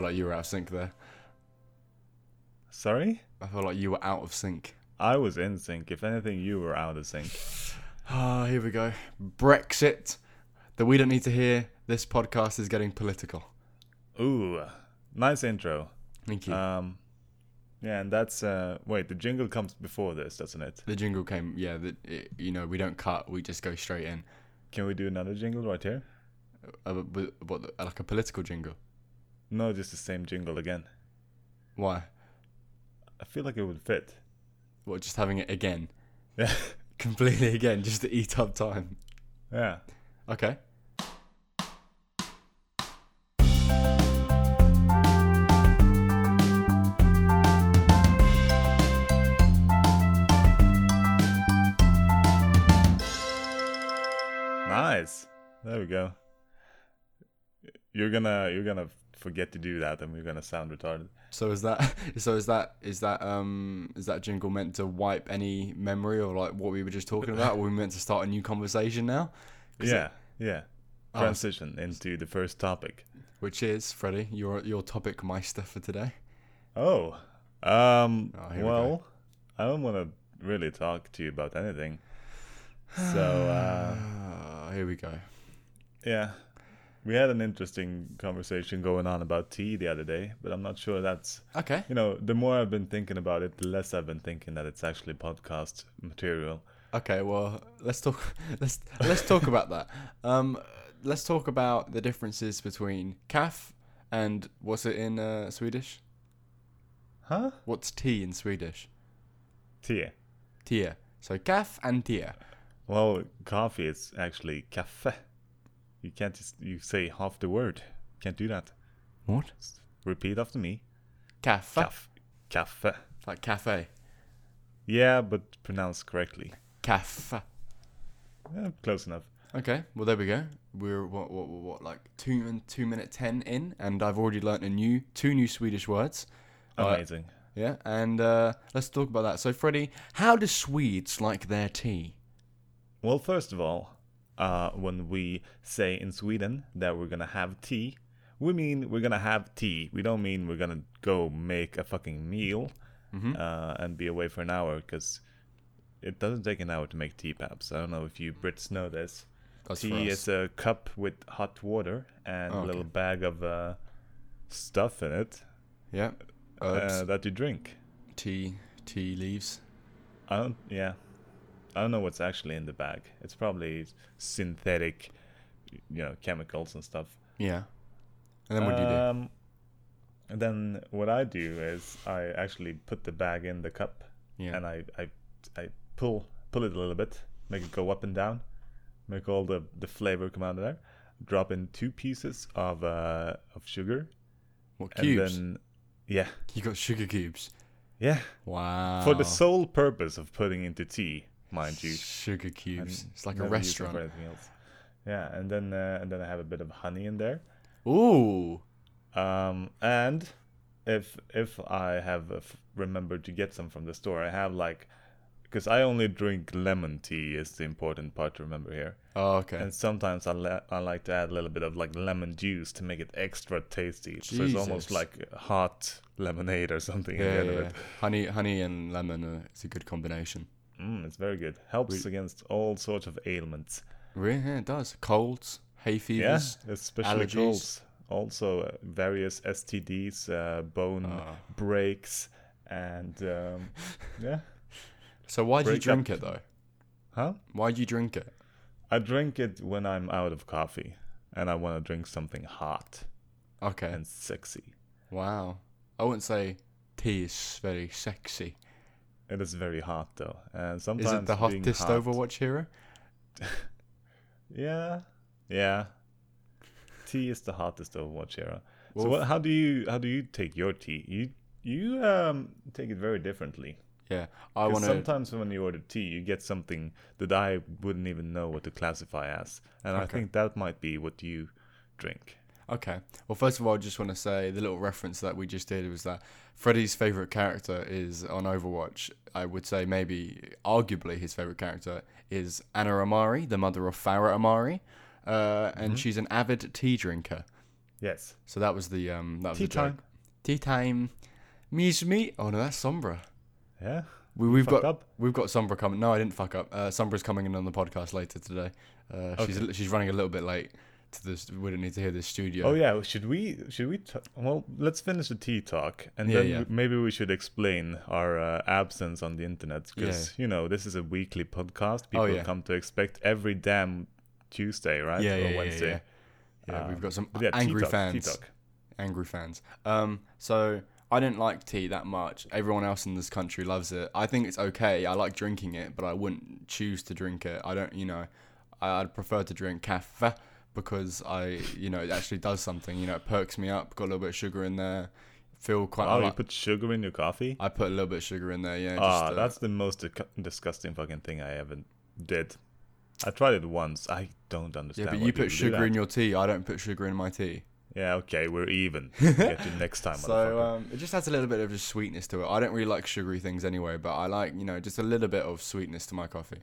felt like you were out of sync there. Sorry? I felt like you were out of sync. I was in sync. If anything, you were out of sync. Ah, here we go. Brexit. That we don't need to hear. This podcast is getting political. Ooh, nice intro. Thank you. Um, yeah, and that's uh, wait. The jingle comes before this, doesn't it? the jingle came. Yeah, the, it, you know we don't cut. We just go straight in. Can we do another jingle right here? Uh, what, like a political jingle. No, just the same jingle again. Why? I feel like it would fit. What? Just having it again? Yeah, Completely again, just to eat up time. yeah. Okay. Nice. There we go. You're gonna you're gonna forget to do that, and we're gonna sound retarded. So is that so is that is that um is that jingle meant to wipe any memory or like what we were just talking about? or we meant to start a new conversation now? Yeah, yeah. Oh. Transition into the first topic. Which is Freddie, your your topic meister for today. Oh, um. Oh, we well, I don't want to really talk to you about anything. So Uh, here we go. yeah, we had an interesting conversation going on about tea the other day, but I'm not sure that's Okay. you know the more I've been thinking about it, the less I've been thinking that it's actually podcast material. Okay, well, let's talk. Let's let's talk about that. Um, let's talk about the differences between kaf and what's it in uh, Swedish? Huh? What's tea in Swedish? Tea. Tia. So kaf and tia. Well, coffee is actually kaffe. You can't just you say half the word. Can't do that. What? Repeat after me. Kaffe. Kaff. Kaffe. Like cafe. Yeah, but pronounced correctly. Kaffe. Yeah, close enough. Okay. Well, there we go. We're what what what, like two and two minute ten in, and I've already learnt a new two new Swedish words. Uh, Amazing. Yeah, and uh, let's talk about that. So, Freddie, how do Swedes like their tea? Well, first of all, uh, when we say in Sweden that we're gonna have tea, we mean we're gonna have tea. We don't mean we're gonna go make a fucking meal Mm-hmm. uh, and be away for an hour because it doesn't take an hour to make tea, Paps. I don't know if you Brits know this. That's tea is a cup with hot water and Oh, a little bag of uh, stuff in it Yeah. Uh, that you drink. tea, tea leaves. I don't. Yeah, I don't know what's actually in the bag. It's probably synthetic, you know, chemicals and stuff. Yeah. And then what do you do? Um, and then what I do is I actually put the bag in the cup Yeah. and I, I I pull pull it a little bit, make it go up and down, make all the the flavor come out of there. Drop in two pieces of uh of sugar, what and cubes? then yeah You got sugar cubes. yeah Wow. for the sole purpose of putting into tea, mind you. Sugar and cubes. It's like a restaurant. Yeah, and then uh, and then I have a bit of honey in there. Ooh. Um, and if if I have uh, f- remembered to get some from the store, I have like because I only drink lemon tea is the important part to remember here. Oh, okay. And sometimes I le- I like to add a little bit of like lemon juice to make it extra tasty. So it's almost like hot lemonade or something at yeah, the yeah, of yeah. it. Honey, honey, and lemon. Uh, it's a good combination. Mm, it's very good. Helps against all sorts of ailments. Really? Yeah, it does. Colds, hay Yeah, especially allergies. colds. Also, uh, various STDs, uh, bone Oh. breaks, and um, yeah. So why do you drink up. it though? Huh? Why do you drink it? I drink it when I'm out of coffee and I want to drink something hot Okay. and sexy. Wow. I wouldn't say tea is very sexy. It is very hot though, and sometimes Is it the hottest hot- Overwatch hero? Yeah, yeah. Tea is the hottest Overwatch hero. Well, so what, how do you how do you take your tea? You you um take it very differently. Yeah, I want to. sometimes when you order tea, you get something that I wouldn't even know what to classify as, and I think that might be what you drink. Okay. Well, first of all, I just want to say the little reference that we just did was that Freddy's favorite character is on Overwatch. I would say maybe, arguably, his favorite character is Ana Amari, the mother of Farah Amari, uh, and she's an avid tea drinker. Yes. So that was the um that was Tea the joke. time. Tea time. Me's me. Oh no, that's Sombra. Yeah. We, we've got up. we've got Sombra coming. No, I didn't fuck up. Uh, Sombra's coming in on the podcast later today. Uh, she's she's running a little bit late to this. We don't need to hear this studio. Oh yeah. Should we? Should we? T- well, let's finish the tea talk, and Yeah, then yeah. maybe we should explain our uh, absence on the internet because Yeah. you know this is a weekly podcast. Oh, People yeah. come to expect every damn Tuesday, right? Yeah, or yeah, yeah, Wednesday. yeah. Yeah, we've Um, got some tea angry talk, tea fans. talk. Angry fans. Um, so I didn't like tea that much. Everyone else in this country loves it. I think it's okay. I like drinking it, but I wouldn't choose to drink it. I don't, you know, I'd prefer to drink cafe because I, you know, it actually does something. You know, it perks me up. Got a little bit of sugar in there. Feel quite. Oh, you put sugar in your coffee? I put a little bit of sugar in there. Yeah. Ah, just, uh, that's the most disgusting fucking thing I ever did. I tried it once. I don't understand. yeah, but you put sugar in your tea. I don't put sugar in my tea. Yeah, okay, we're even. Get you next time, So um, it just adds a little bit of just sweetness to it. I don't really like sugary things anyway, but I like you know just a little bit of sweetness to my coffee.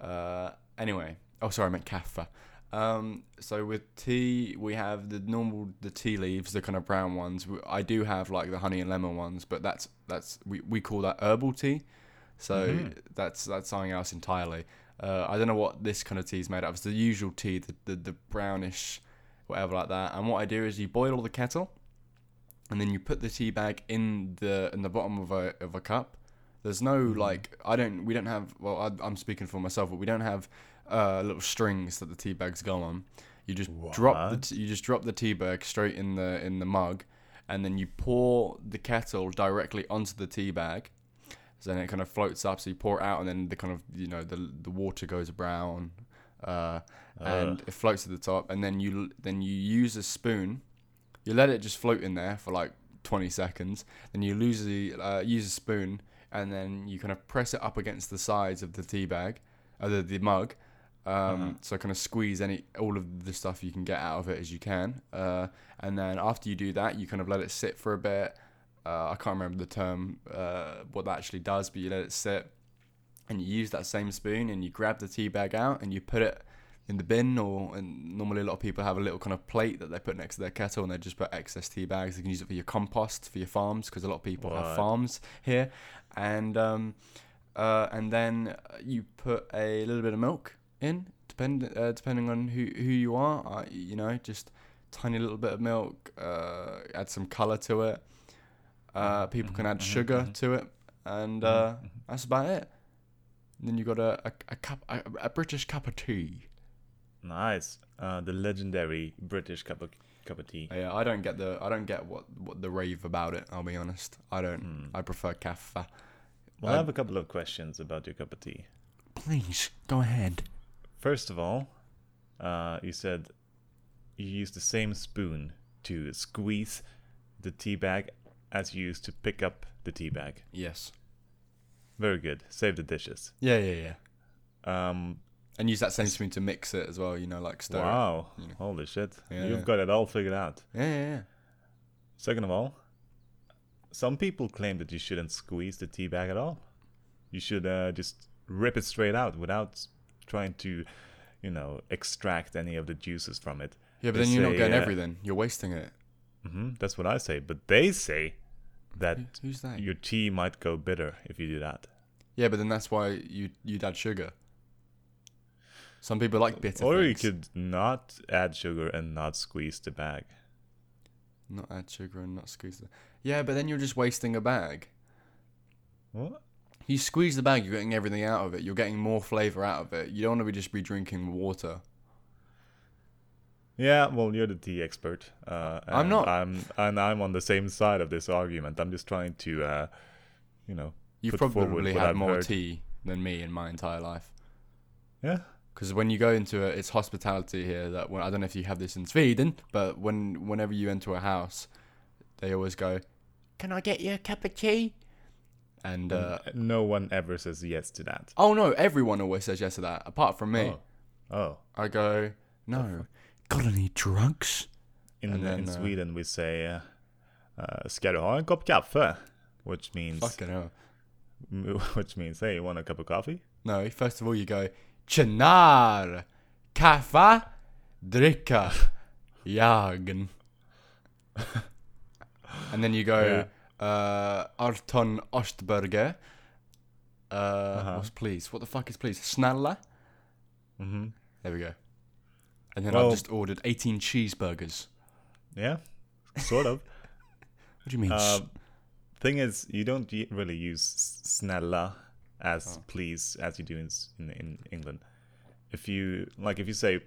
Uh, anyway, oh sorry, I meant cafe. Um, so with tea, we have the normal the tea leaves, the kind of brown ones. I do have like the honey and lemon ones, but that's that's we, we call that herbal tea. So Mhm. that's that's something else entirely. Uh, I don't know what this kind of tea is made of. It's the usual tea, the, the, the brownish, whatever like that. And what I do is you boil the kettle, and then you put the tea bag in the in the bottom of a of a cup. There's no Mhm. like I don't we don't have well I, I'm speaking for myself, but we don't have uh, little strings that the tea bags go on. You just drop the t- you just drop the tea bag straight in the in the mug, and then you pour the kettle directly onto the tea bag. So then it kind of floats up. So you pour it out, and then the kind of you know the the water goes brown, uh, and Ugh. it floats to the top. And then you then you use a spoon. You let it just float in there for like 20 seconds. Then you lose the uh, use a spoon, and then you kind of press it up against the sides of the tea bag, uh, the the mug. Um, Uh-huh. So kind of squeeze any all of the stuff you can get out of it as you can. Uh, and then after you do that, you kind of let it sit for a bit. Uh, I can't remember the term, uh, what that actually does, but you let it sit, and you use that same spoon, and you grab the tea bag out, and you put it in the bin, or and normally a lot of people have a little kind of plate that they put next to their kettle, and they just put excess tea bags. You can use it for your compost for your farms because a lot of people have farms here, and um, uh, and then you put a little bit of milk in, depend uh, depending on who who you are. Uh, you know, just tiny little bit of milk. Uh, add some color to it. Uh, people can Mhm, add mhm, sugar mhm. to it, and Mhm, uh, mhm. that's about it. And then you got a a, a cup a, a British cup of tea. Nice. Uh, the legendary British cup of cup of tea. Yeah, I don't get the I don't get what what the rave about it. I'll be honest. I don't. Hmm. I prefer cafe. Well, I Uh, have a couple of questions about your cup of tea. Please go ahead. First of all, uh, you said you use the same spoon to squeeze the tea bag as you used to pick up the tea bag. Yes. Very good. Save the dishes. Yeah, yeah, yeah. Um, And use that same spoon to mix it as well. You know, like stir. it. wow. you know. Holy shit. Yeah, You've yeah. got it all figured out. Yeah, yeah, yeah. Second of all, some people claim that you shouldn't squeeze the tea bag at all. You should uh, just rip it straight out without trying to, you know, extract any of the juices from it. Yeah, but They then you're not getting uh, everything. You're wasting it. hmm That's what I say. But they say that Who's that? your tea might go bitter if you do that. Yeah, but then that's why you you'd add sugar. Some people like bitter. or you could not add sugar and not squeeze the bag. not add sugar and not squeeze it. Yeah, but then you're just wasting a bag. What? You squeeze the bag, you're getting everything out of it. You're getting more flavor out of it. You don't want to be just be drinking water. Yeah, well, you're the tea expert. Uh, I'm not. I'm and I'm on the same side of this argument. I'm just trying to, uh, you know, forward probably had I've more heard. tea than me in my entire life. yeah. Because when you go into it, it's hospitality here. That when, I don't know if you have this in Sweden, but when whenever you enter a house, they always go, "Can I get you a cup of tea?" And uh, no one ever says yes to that. oh no, everyone always says yes to that, apart from me. Oh. oh. I go, "No, got any drugs?" In And then, in uh, Sweden we say, uh, uh, "Ska du ha en kopp kaffe?" Which means, Fucking hell. which means, hey, you want a cup of coffee? No, first of all you go, "Tjenar, kaffe, dricka, jagen." and then you go uh, Arton Ostberger. Uh, Uh-huh. What's please? What the fuck is please? Snalla. Mm-hmm. There we go. And then I just ordered 18 cheeseburgers. Yeah, sort of. What do you mean? Um, thing is, you don't really use s- snälla as Oh. please as you do in, in in England. If you like, if you say,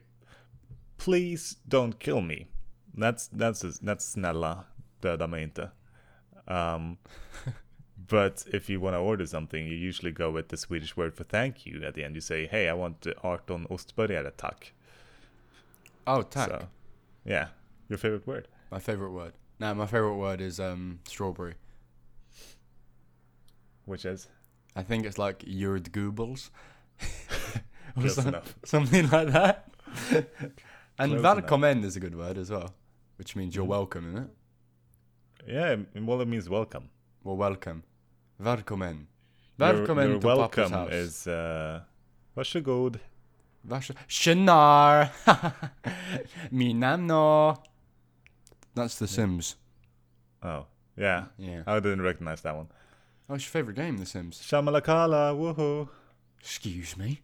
"Please don't kill me," that's that's a, that's snälla döda mig inte. Um, but if you want to order something, you usually go with the Swedish word for thank you at the end. You say, "Hey, I want uh, 18 ostburgare, tack." oh, tack. So, yeah, your favorite word. My favorite word. No, my favorite word is um, strawberry. Which is I think it's like Jurd Goebbels. or Close some- enough. something like that. and Close enough. is a good word as well, which means you're Mhm. welcome, isn't it? Yeah, well, it means welcome. Well, welcome. Välkommen. Välkommen your to Papa's welcome house. is uh, varsågod. Varså- Tjenar! Min namn då? That's The Sims. Oh, yeah. Yeah. I didn't recognize that one. Oh, it's your favourite game, The Sims. Shamalakala, woohoo. Excuse me?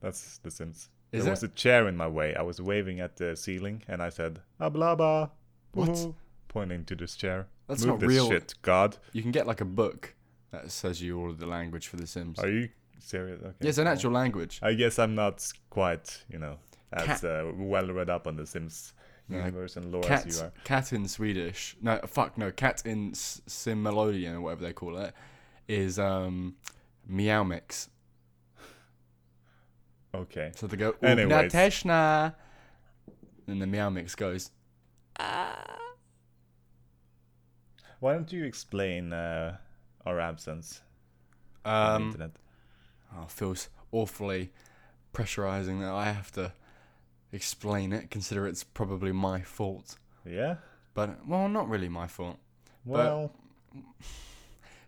That's The Sims. Is there was a chair in my way. I was waving at the ceiling and I said, ablaba, What? Woohoo, pointing to this chair. That's Move not this real. shit, God. You can get like a book that says you all of the language for The Sims. Are you serious? Okay. Yeah, it's an well, actual language. I guess I'm not quite, you know, as Cat- uh, well read up on The Sims No, universe and lore Cat, as you are. cat in Swedish. No, fuck no. Cat in S- Simmelodian or whatever they call it is um, meow mix. Okay. So they go Anyways. Ugnateshna, and the meow mix goes. Why don't you explain uh, our absence on the Um, internet? oh, it feels awfully pressurizing that I have to explain it. Consider it's probably my fault, Yeah. but well, not really my fault. Well,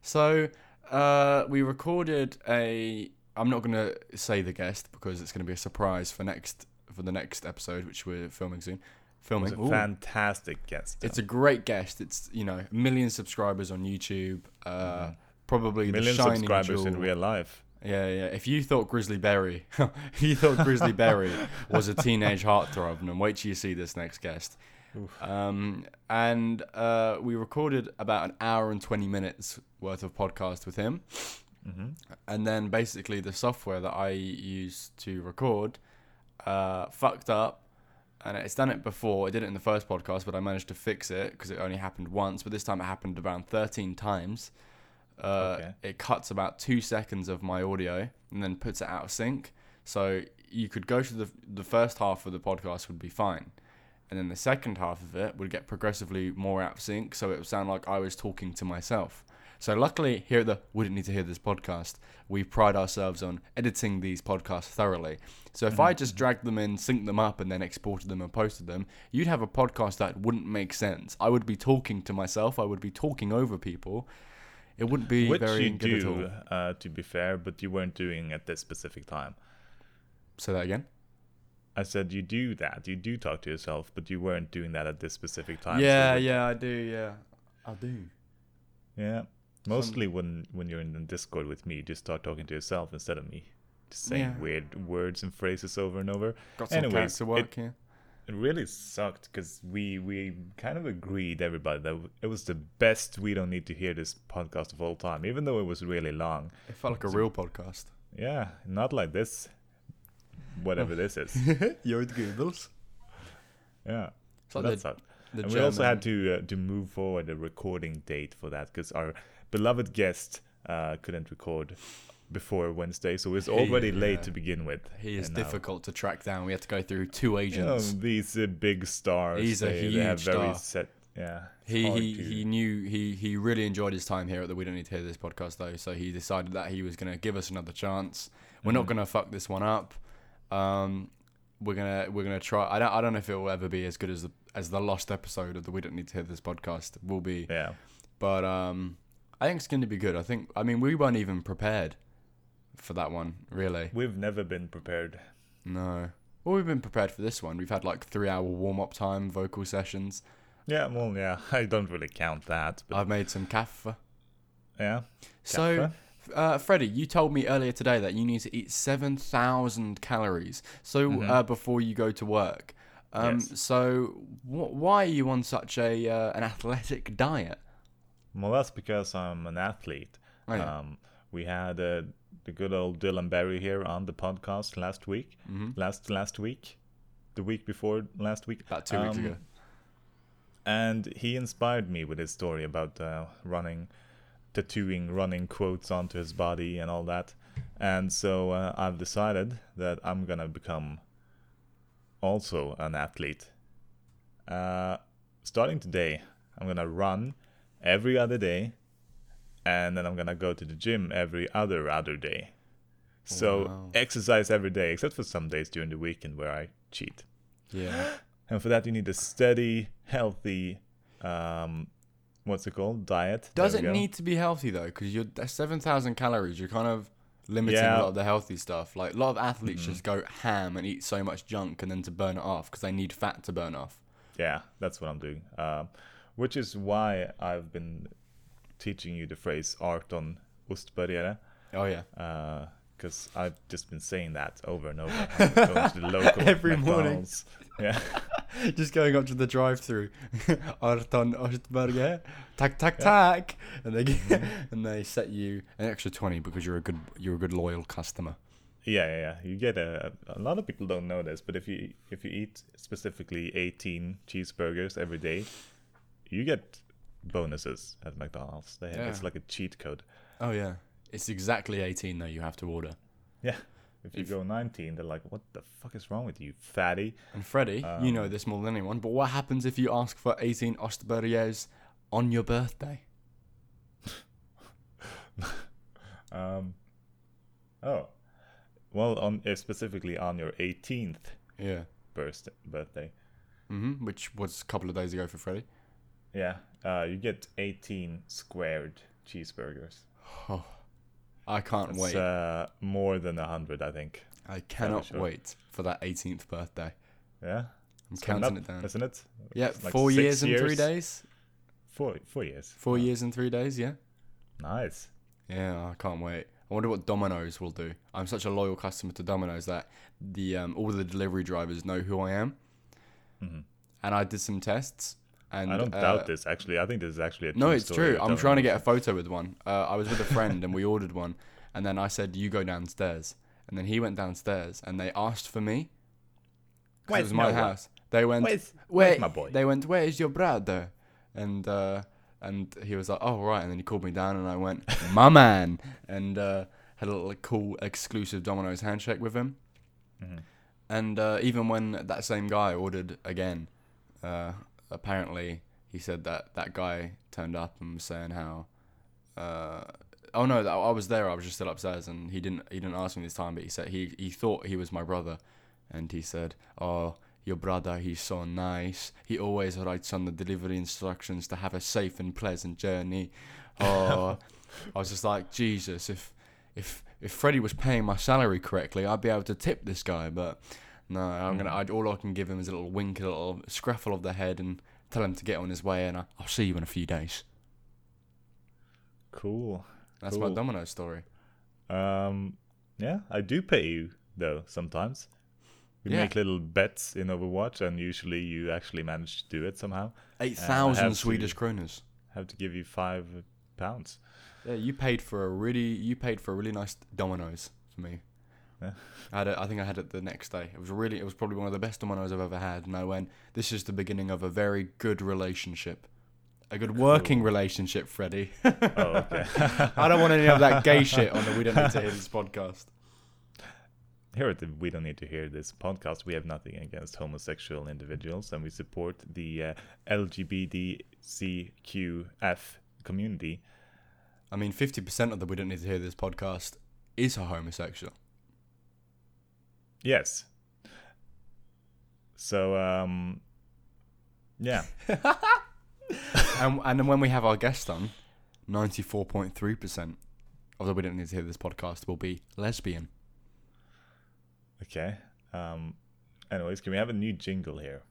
So uh, we recorded a. I'm not gonna say the guest because it's gonna be a surprise for next for the next episode, which we're filming soon. It Filming. was a Ooh. fantastic guest. It's a great guest. It's you know a million subscribers on YouTube. Uh, Mhm. Probably million the shining subscribers in jewel. real life. Yeah, yeah. If you thought Grizzly Berry, if you thought Grizzly Berry was a teenage heartthrob, then wait till you see this next guest. Um, and uh, we recorded about an hour and twenty minutes worth of podcast with him, hmm and then basically the software that I use to record uh, fucked up. And it's done it before. I did it in the first podcast, but I managed to fix it because it only happened once. But this time it happened around 13 times. Uh, Okay. It cuts about two seconds of my audio and then puts it out of sync. So you could go to the the first half of the podcast would be fine, and then the second half of it would get progressively more out of sync. So it would sound like I was talking to myself. So luckily, here at the Wouldn't Need to Hear This podcast, we pride ourselves on editing these podcasts thoroughly. So if I just dragged them in, synced them up, and then exported them and posted them, you'd have a podcast that wouldn't make sense. I would be talking to myself. I would be talking over people. It wouldn't be Which very you good at all. uh, to be fair, but you weren't doing at this specific time. Say that again. I said you do that. You do talk to yourself, but you weren't doing that at this specific time. yeah, that- yeah, I do. Yeah, I do. yeah. Mostly when when you're in the Discord with me, you just start talking to yourself instead of me, just saying Yeah. weird words and phrases over and over. Got some Anyways, cats to work here. It really sucked because we we kind of agreed everybody that it was the best. We don't need to hear this podcast of all time, even though it was really long. It felt like a so- real podcast. Yeah, not like this. Whatever this is. You're. Yeah, so like that the, sucked. the and we also had to uh, to move forward a recording date for that because our beloved guest uh, couldn't record before Wednesday, so it's was He- already late to begin with. He is now, difficult to track down. We had to go through two You know, agents. these uh, big stars. He's a they, they have huge very star. set. Yeah, he he, to- he knew he he really enjoyed his time here at the We Don't Need to Hear This podcast though, so he decided that he was gonna give us another chance. We're not Mhm. gonna fuck this one up. Um, we're gonna we're gonna try. I don't I don't know if it will ever be as good as the as the lost episode of the We Don't Need to Hear This podcast will be, Yeah, but um, I think it's gonna be good. I think I mean we weren't even prepared for that one really. we've never been prepared. No. Well, we've been prepared for this one. We've had like three hour warm up time, vocal sessions. Yeah, well, yeah, I don't really count that, but I've made some kaffe. yeah. So, uh, Freddie, you told me earlier today that you need to eat 7,000 calories so Mhm. uh, before you go to work. Um, Yes. So, wh- why are you on such a uh, an athletic diet? Well, that's because I'm an athlete. Oh, yeah. Um, we had uh, the good old Dylan Berry here on the podcast last week. Mhm. Last last week, the week before last week. About two weeks Um, ago. and he inspired me with his story about uh, running, tattooing running quotes onto his body and all that. And so uh, I've decided that I'm gonna become also an athlete. Uh, starting today, I'm gonna run every other day, and then I'm gonna go to the gym every other other day. So Wow. exercise every day, except for some days during the weekend where I cheat. Yeah. And for that, you need a steady, healthy, um, what's it called? Diet. Does it need to be healthy though? Because you're that's seven thousand calories. You're kind of limiting a lot of the healthy stuff. Like a lot of athletes Mhm. just go ham and eat so much junk and then to burn it off because they need fat to burn off. Yeah, that's what I'm doing. Um, which is why I've been teaching you the phrase "art on ostburgare," Oh yeah. Uh, because I've just been saying that over and over. Going to the local Every morning. Yeah, just going up to the drive-through, Arton Ostberger, tack tack tack, and they mm-hmm. get, and they set you an extra twenty because you're a good you're a good loyal customer. yeah, yeah. yeah. You get a. A lot of people don't know this, but if you if you eat specifically 18 cheeseburgers every day, you get bonuses at McDonald's. They, It's Yeah. like a cheat code. Oh yeah, it's exactly eighteen though. You have to order. Yeah. If you If- go 19, they're like, "What the fuck is wrong with you, fatty?" And Freddie, you know Um, this more than anyone, but what happens if you ask for 18 Ostbergers on your birthday? Um. Oh. Well, on uh, specifically on your 18th Yeah. birthday, birthday, hmm Which was a couple of days ago for Freddie. Yeah, uh, you get 18 squared cheeseburgers. Oh, I can't wait. uh, more than a hundred, I think. I cannot sure. wait for that 18th birthday. Yeah, I'm It's counting up, it down. isn't it? Yeah, like four six years and three days. Four, four years. Four Yeah. years and three days. Yeah. Nice. Yeah, I can't wait. I wonder what Domino's will do. I'm such a loyal customer to Domino's that the um, all the delivery drivers know who I am, hmm and I did some tests. And I don't uh, doubt this. Actually, I think this is actually a No, it's story. true. I'm trying to get a photo with one. Uh, I was with a friend and we ordered one, and then I said, "You go downstairs," and then he went downstairs, and they asked for me. Where's it was my Noah? house. They went, Where's, "Where?" where's my boy? They went, "Where is your brother?" And uh, and he was like, "Oh right," and then he called me down, and I went, "My man," and uh, had a little cool exclusive Domino's handshake with him. Mhm. And uh, even when that same guy ordered again, uh, apparently he said that that guy turned up and was saying how. Uh, oh no, that- I was there. I was just still upstairs, and he didn't. He didn't ask me this time, but he said he he thought he was my brother, and he said, "Oh, your brother, he's so nice. He always writes on the delivery instructions to have a safe and pleasant journey." Oh, I was just like, Jesus, if if if Freddie was paying my salary correctly, I'd be able to tip this guy. But no, I'm gonna. Mhm. I'd, all I can give him is a little wink, a little scruffle of the head, and tell him to get on his way. And I, I'll see you in a few days. Cool. That's my Cool. Domino's story. Um, yeah, I do pay you though sometimes. We Yeah. make little bets in Overwatch, and usually you actually manage to do it somehow. Eight I to- Swedish kroners. Have to give you five pounds. Yeah, you paid for a really you paid for a really nice Domino's for me. Yeah. I had it, I think I had it the next day. It was really it was probably one of the best Domino's I've ever had, and I went. This is the beginning of a very good relationship, a good working Cool. relationship, Freddie. Oh, okay. I don't want any of that gay shit on the We Don't Need to Hear This podcast. Here at the We Don't Need to Hear This podcast, we have nothing against homosexual individuals and we support the uh, LGBTCQF community. I mean, fifty percent of the We Don't Need to Hear This podcast is a homosexual. Yes. So, um, yeah. and and then when we have our guest on, ninety four point three percent of the We Don't Need to Hear This podcast will be lesbian. Okay. Um, anyways, can we have a new jingle here?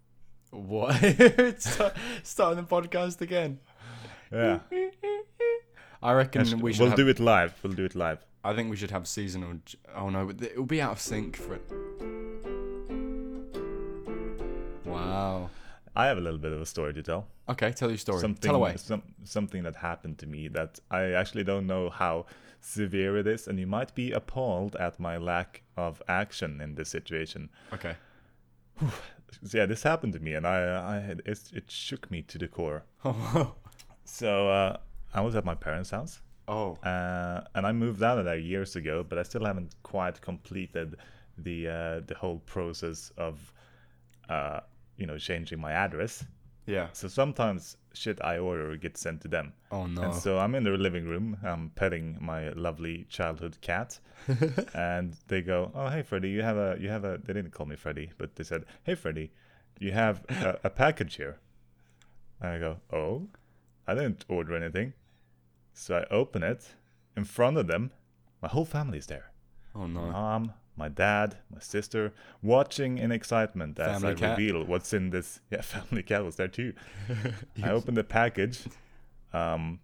What? Start, starting the podcast again. Yeah. I reckon we should. we'll have, do it live. We'll do it live. I think we should have seasonal. Oh no, but it'll be out of sync for it. Wow. I have a little bit of a story to tell. Okay, tell your story. Something, Tell away. Some, something that happened to me that I actually don't know how severe it is, and you might be appalled at my lack of action in this situation. Okay. Yeah, this happened to me, and I, I it, it shook me to the core. Oh. So uh, I was at my parents' house, oh. uh, and I moved out of there years ago, but I still haven't quite completed the uh, the whole process of, uh, you know, changing my address. Yeah. So sometimes shit I order gets sent to them. Oh no. And so I'm in the living room, I'm petting my lovely childhood cat, and they go, "Oh, hey Freddy, you have a you have a." They didn't call me Freddy, but they said, "Hey Freddy, you have a, a package here." And I go, "Oh, I didn't order anything." So I open it. In front of them, my whole family is there. oh no. My Mom, my dad, my sister, watching in excitement as Family I cat? reveal what's in this. Yeah, family cat was there too. I open the package, um,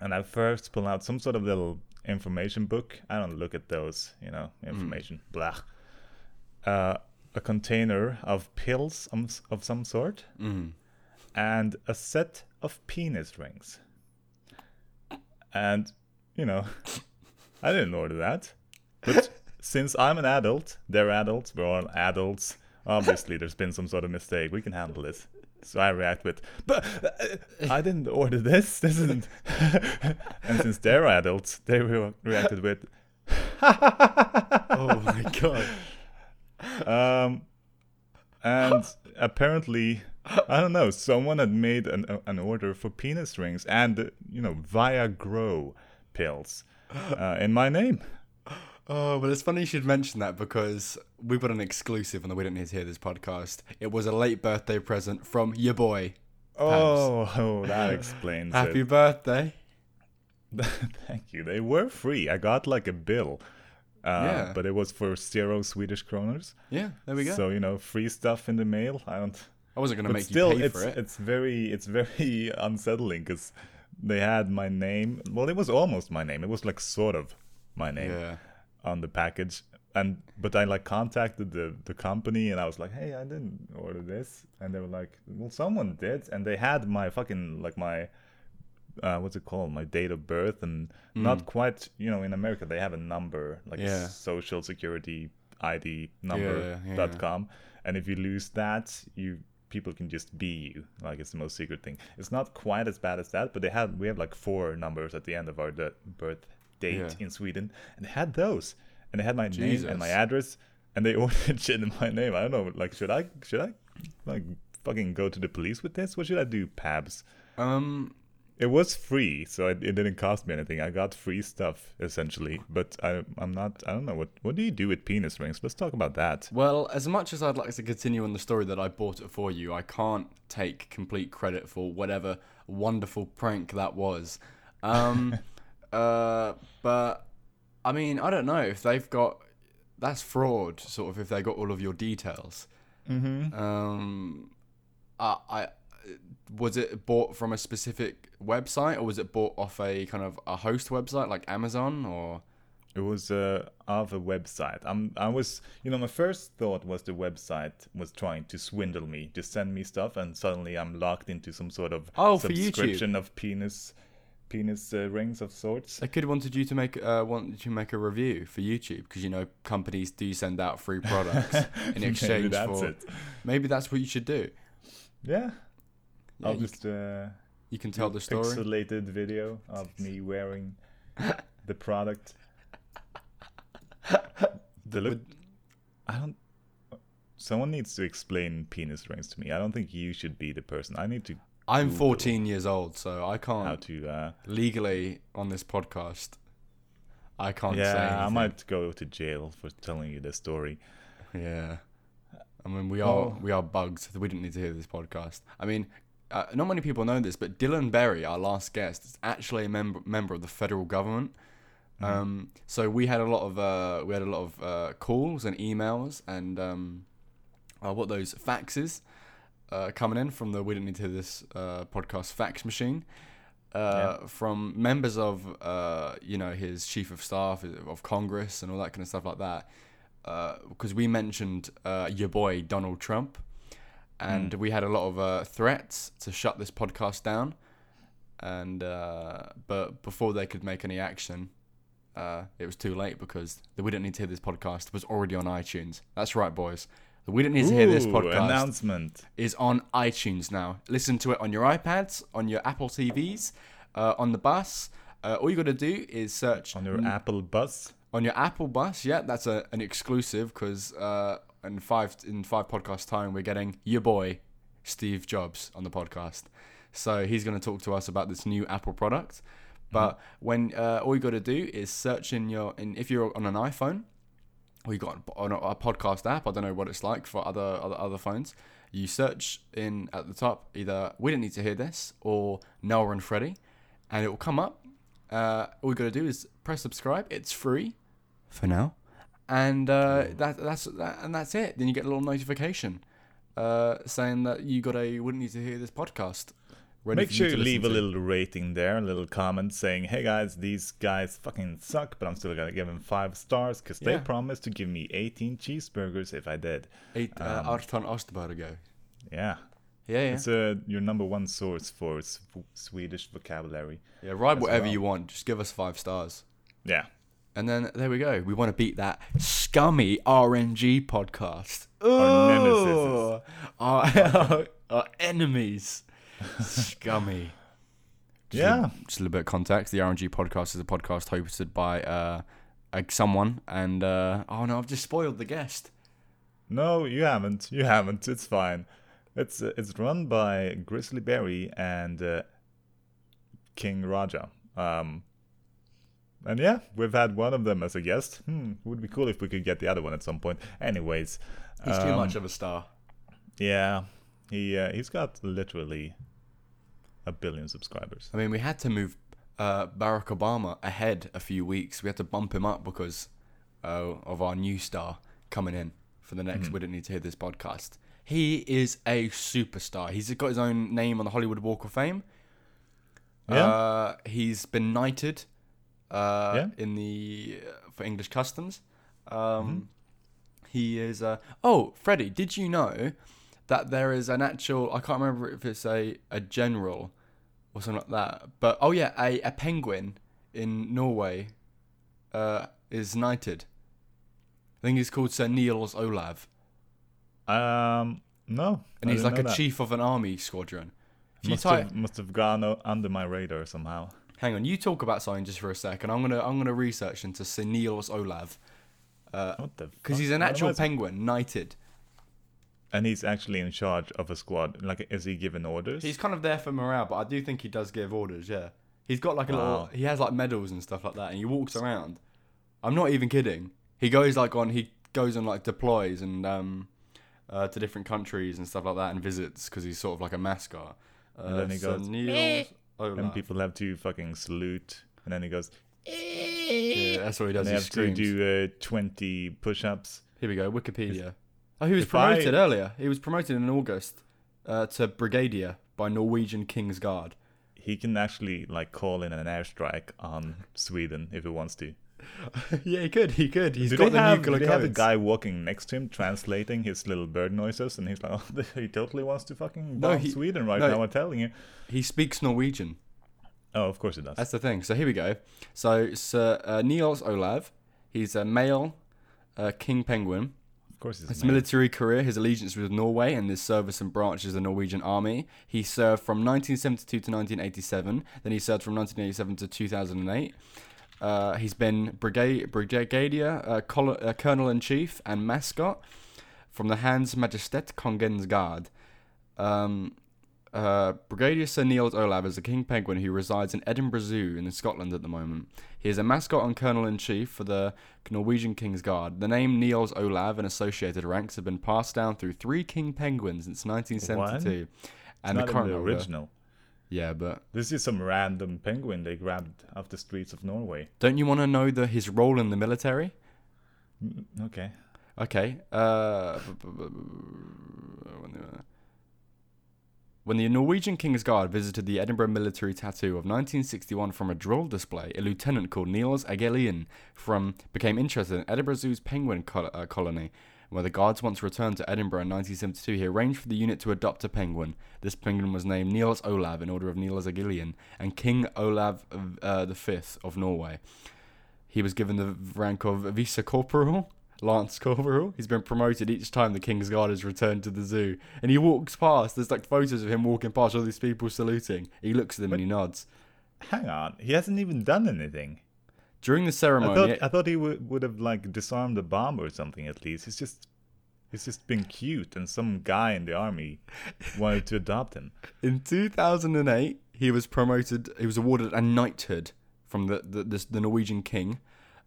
and I first pull out some sort of little information book. I don't look at those, you know, information. Blah. Uh, a container of pills of, of some sort, Mm. and a set of penis rings. And, you know, I didn't order that. But since I'm an adult, they're adults, we're all adults. Obviously, there's been some sort of mistake. We can handle this. So I react with, but uh, I didn't order this. This isn't. and since they're adults, they re- reacted with, Oh my god. um, and apparently, I don't know, someone had made an, an order for penis rings and, you know, Viagra grow pills uh, in my name. Oh, but it's funny you should mention that because we've got an exclusive and we didn't need to hear this podcast. It was a late birthday present from your boy. Oh, oh, that explains Happy it. birthday. Thank you. They were free. I got like a bill. Uh, Yeah. But it was for zero Swedish kroners. Yeah, there we go. So, you know, free stuff in the mail. I don't. I wasn't going to make still, you pay it's for it. it's very it's very unsettling because they had my name. Well, it was almost my name. It was like sort of my name Yeah. on the package. And but I like contacted the the company and I was like, hey, I didn't order this, and they were like, well, someone did, and they had my fucking like my. Uh, what's it called? My date of birth, and not quite. You know, in America they have a number like Mm. Yeah. social security ID number Yeah, yeah. dot com, and if you lose that, you people can just be you. Like it's the most secret thing. It's not quite as bad as that, but they had we have like four numbers at the end of our de- birth date Yeah. in Sweden, and they had those, and they had my name and my address, and they ordered shit in my name. I don't know. Like, should I should I like fucking go to the police with this? What should I do, Pabs? Um, It was free, so it, it didn't cost me anything. I got free stuff essentially, but I I'm not. I don't know what what do you do with penis rings? Let's talk about that. well, as much as I'd like to continue on the story that I bought it for you, I can't take complete credit for whatever wonderful prank that was. Um, uh, but I mean, I don't know if they've got that's fraud, sort of. If they got all of your details. Mm-hmm. Um, I, I was it bought from a specific website or was it bought off a kind of a host website like Amazon or? It was uh, a website. I'm, I was, you know, my first thought was the website was trying to swindle me, to send me stuff, and suddenly I'm locked into some sort of Oh, subscription of penis, penis uh, rings of sorts. They could have wanted you to make uh, want to make a review for YouTube because you know companies do send out free products in Maybe exchange that's for. it. Maybe that's what you should do. Yeah, Yeah, I'll just uh, you can tell the story. pixelated video of me wearing the product. the look. I don't. Someone needs to explain penis rings to me. I don't think you should be the person. I need to I'm 14 years old, so I can't How to. Uh, legally on this podcast. I can't say yeah, I might go to jail for telling you this story. Yeah, I mean we are Oh. we are bugs. We didn't need to hear this podcast. I mean, uh, not many people know this, but Dylan Berry, our last guest, is actually a member member of the federal government. Um, so we had a lot of uh, we had a lot of uh, calls and emails and um, uh, what those faxes uh, coming in from the We Didn't Need to This uh, podcast fax machine. Uh, From members of, uh, you know, his chief of staff of Congress and all that kind of stuff like that, because we mentioned uh, your boy Donald Trump, and we had a lot of uh, threats to shut this podcast down, and uh, but before they could make any action, uh, it was too late because the We Don't Need to Hear This podcast was already on iTunes. That's right, boys. The We Don't Need to Hear This podcast announcement. is on iTunes now. Listen to it on your iPads, on your Apple TVs, uh, on the bus. Uh, all you got to do is search on your Apple Bus. on your Apple bus. Yeah, that's a, an exclusive because uh, in five in five podcast time we're getting your boy Steve Jobs on the podcast. So he's going to talk to us about this new Apple product. But when uh, all you got to do is search in your in if you're on an iPhone or you got on a, a podcast app. I don't know what it's like for other other, other phones. You search in at the top either we don't need to hear this or Noah and Freddie, and it will come up. Uh, all you got to do is press subscribe. It's free for now, and uh, that that's that, and that's it. Then you get a little notification uh, saying that you got a wouldn't need to hear this podcast. Make sure to you leave a to. little rating there, a little comment saying, "Hey guys, these guys fucking suck, but I'm still gonna give them five stars because they promised to give me 18 cheeseburgers if I did." Eight uh, Arton Ostberger. Yeah, Yeah, yeah, it's uh, your number one source for sw- Swedish vocabulary. yeah. Write whatever well. you want. Just give us five stars. Yeah, And then there we go. We want to beat that scummy RNG podcast. Our Ooh. Our, our enemies. Scummy. Just yeah. A, just a little bit of context. The RNG podcast is a podcast hosted by uh, uh, someone. And, uh, oh no, I've just spoiled the guest. No, you haven't. You haven't. It's fine. It's uh, it's run by Grizzly Berry and uh, King Raja. Um, and yeah, we've had one of them as a guest. Hmm, would be cool if we could get the other one at some point. Anyways, He's too um, much of a star. Yeah, he uh, he's got literally a billion subscribers. I mean, we had to move uh, Barack Obama ahead a few weeks. We had to bump him up because uh, of our new star coming in for the next We Don't Need to Hear This podcast. He is a superstar. He's got his own name on the Hollywood Walk of Fame. Yeah? Uh, he's been knighted uh, Yeah? in the uh, for English customs. Um, He is. Uh, oh, Freddie, did you know that there is an actual? I can't remember if it's a, a general or something like that. But oh yeah, a, a penguin in Norway uh, is knighted. I think he's called Sir Nils Olav, Um, no, and I he's like a that. chief of an army squadron. Must type, have, must have gone under my radar somehow. Hang on, you talk about something just for a second. I'm gonna I'm gonna research into Sir Nils Olav What the? because he's an actual penguin knighted. and he's actually in charge of a squad. Like, is he given orders? He's kind of there for morale, but I do think he does give orders. Yeah, he's got like a little. Wow. He has like medals and stuff like that, and he walks around. I'm not even kidding. He goes like on. He goes on like deploys and um, uh, to different countries and stuff like that, and visits because he's sort of like a mascot. Uh, And then he Sir goes, Nils Olav. and people have to fucking salute, and then he goes. Yeah, that's what he does. And they He have to do uh, twenty push-ups. Here we go. Wikipedia. Oh, he was if I- promoted earlier. He was promoted in August uh, to brigadier by Norwegian King's Guard. He can actually like call in an airstrike on Sweden if he wants to. yeah, he could. He could. He's do got they the have, nuclear do they have a guy walking next to him translating his little bird noises, and he's like, "Oh, he totally wants to fucking No, bomb he- Sweden right no. now." I'm telling you. He speaks Norwegian. Oh, of course he does. That's the thing. So here we go. So Sir uh, Nils Olav, he's a male uh, king penguin. of course he's. His military career, his allegiance with Norway, and his service and branches of the Norwegian army. He served from 1972 to 1987. Then he served from 1987 to 2008. Uh, he's been brigade, brigadier, uh, col- uh, colonel in chief, and mascot from the Hans Majestet Kongens Guard. Um, uh, Brigadier Sir Nils Olav is a king penguin who resides in Edinburgh Zoo in Scotland at the moment. He is a mascot and colonel in chief for the Norwegian King's Guard. The name Nils Olav and associated ranks have been passed down through three king penguins since 1972. And Not the in current the holder- original. Yeah, but This is some random penguin they grabbed off the streets of Norway. don't you want to know the his role in the military? Mm, Okay. Okay. Uh, When the Norwegian King's Guard visited the Edinburgh military tattoo of 1961 from a drill display, a lieutenant called Nils Egelien from became interested in Edinburgh Zoo's penguin col- uh, colony. Where the guards once returned to Edinburgh in 1972, he arranged for the unit to adopt a penguin. This penguin was named Nils Olav in honor of Nils Egelien and King Olav uh, V of Norway. He was given the rank of vice corporal, lance corporal. He's been promoted each time the King's Guard has returned to the zoo. And he walks past. There's like photos of him walking past all these people saluting. He looks at them and he nods. Hang on, he hasn't even done anything. During the I ceremony, thought I thought he would would have like disarmed the bomb or something at least. He's just he's just been cute, and some guy in the army wanted to adopt him. in 2008, he was promoted. He was awarded a knighthood from the the, the, the Norwegian king.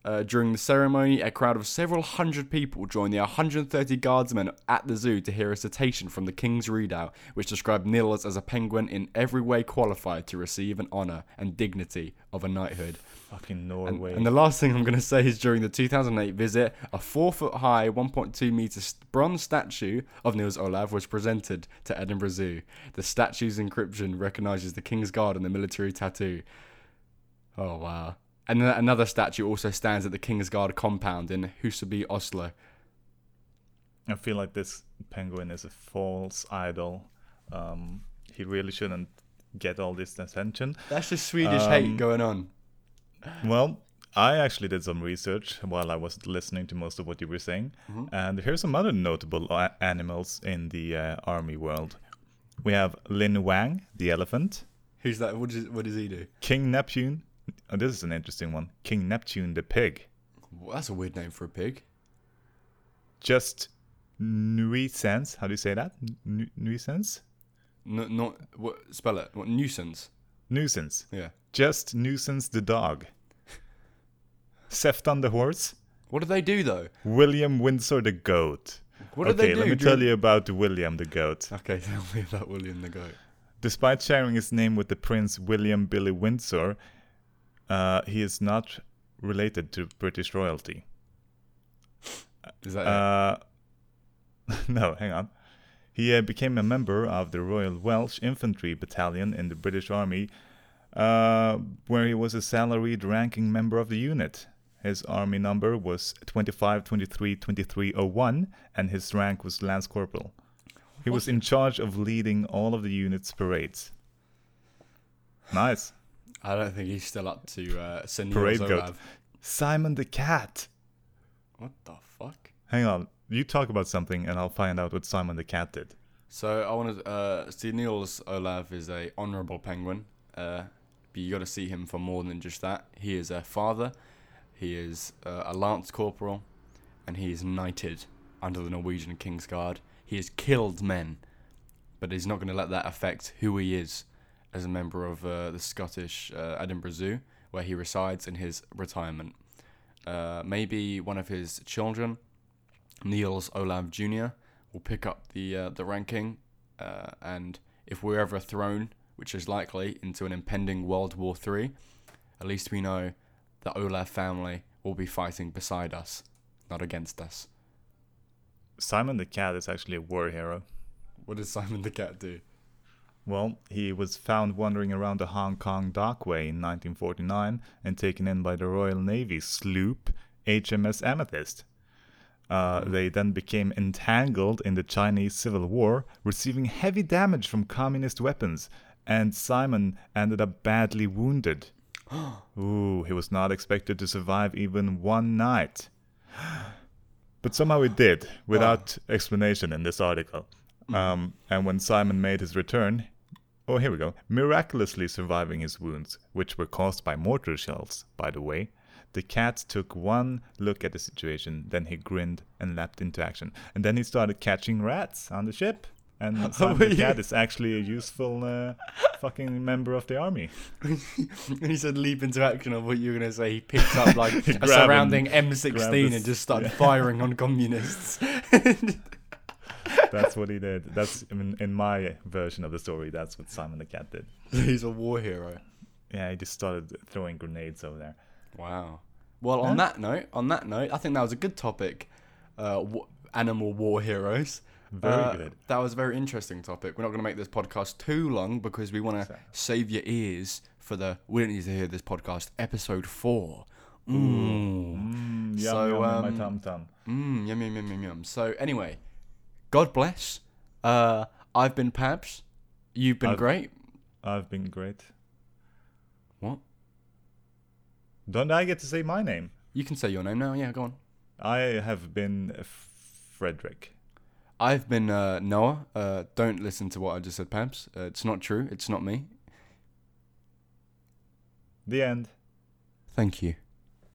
Uh, during the ceremony, a crowd of several hundred people joined the 130 guardsmen at the zoo to hear a citation from the king's readout, which described Nils as a penguin in every way qualified to receive an honor and dignity of a knighthood. Fucking And, Norway. and the last thing I'm going to say is during the 2008 visit, a four foot high, 1.2 meter bronze statue of Nils Olav was presented to Edinburgh Zoo. The statue's inscription recognizes the King's Guard and the military tattoo. Oh, wow. And then another statue also stands at the King's Guard compound in Huseby, Oslo. I feel like this penguin is a false idol. Um, he really shouldn't get all this attention. That's just Swedish Um, hate going on. Well, I actually did some research while I was listening to most of what you were saying, and here's some other notable a- animals in the uh, army world. We have Lin Wang, the elephant, Who's that? What does, what does he do? King Neptune. Oh, this is an interesting one. King Neptune, the pig. Well, that's a weird name for a pig. Just nuisance. How do you say that? Nu- nuisance. No, not what spell it? What nuisance? Nuisance. Yeah. Just nuisance the dog. Sefton the horse. What do they do though? William Windsor the goat. What do okay, they do? let me tell you about William the goat. Okay, tell me about William the Goat. Despite sharing his name with the Prince William Billy Windsor, uh, he is not related to British royalty. Is that it? Uh, no, hang on. He uh, became a member of the Royal Welsh Infantry Battalion in the British Army, uh, where he was a salaried ranking member of the unit. His army number was 25 23 2301, and his rank was Lance Corporal. He was in charge of leading all of the unit's parades. Nice. I don't think he's still up to uh, Parade Nils goat. Olav. Simon the Cat. What the fuck? Hang on. You talk about something, and I'll find out what Simon the Cat did. So I want to uh, see Nils Olav is a honourable penguin, uh, but you got to see him for more than just that. He is a father, he is uh, a lance corporal, and he is knighted under the Norwegian King's Guard. He has killed men, but he's not going to let that affect who he is as a member of uh, the Scottish uh, Edinburgh Zoo, where he resides in his retirement. Uh, maybe one of his children, Nils Olav Jr., will pick up the uh, the ranking, uh, and if we're ever thrown, which is likely, into an impending World War Three, at least we know the Olav family will be fighting beside us, not against us. Simon the Cat is actually a war hero. What does Simon the Cat do? Well, he was found wandering around the Hong Kong dockway in 1949 and taken in by the Royal Navy sloop HMS Amethyst. Uh, They then became entangled in the Chinese Civil War, receiving heavy damage from communist weapons, and Simon ended up badly wounded. Ooh, he was not expected to survive even one night. But somehow he did, without explanation in this article. Um, and when Simon made his return, oh, here we go, miraculously surviving his wounds, which were caused by mortar shells, by the way, the cat took one look at the situation, then he grinned and leapt into action. And then he started catching rats on the ship. And Simon the you- cat is actually a useful uh, fucking member of the army. and he said leap into action of what you were going to say. He picked up like a surrounding and M16 and just started yeah. firing on communists. That's what he did. That's in, in my version of the story. That's what Simon the cat did. He's a war hero. Yeah, he just started throwing grenades over there. Wow. Well, on that note, on that note, I think that was a good topic. Uh, w- animal war heroes. Very Uh, good. That was a very interesting topic. We're not going to make this podcast too long because we want to So- save your ears for the We Don't Need to Hear This podcast, episode four. Mm. Mm, yum, So, yum in um, my tum tum. Mm, yum, yum, yum, yum, yum. So, anyway, God bless. Uh, I've been Pabs. You've been I've- great. I've been great. What? Don't I get to say my name? You can say your name now. Yeah, go on. I have been Frederick. I've been uh, Noah. Uh, don't listen to what I just said, Pabs. Uh, it's not true. It's not me. The end. Thank you.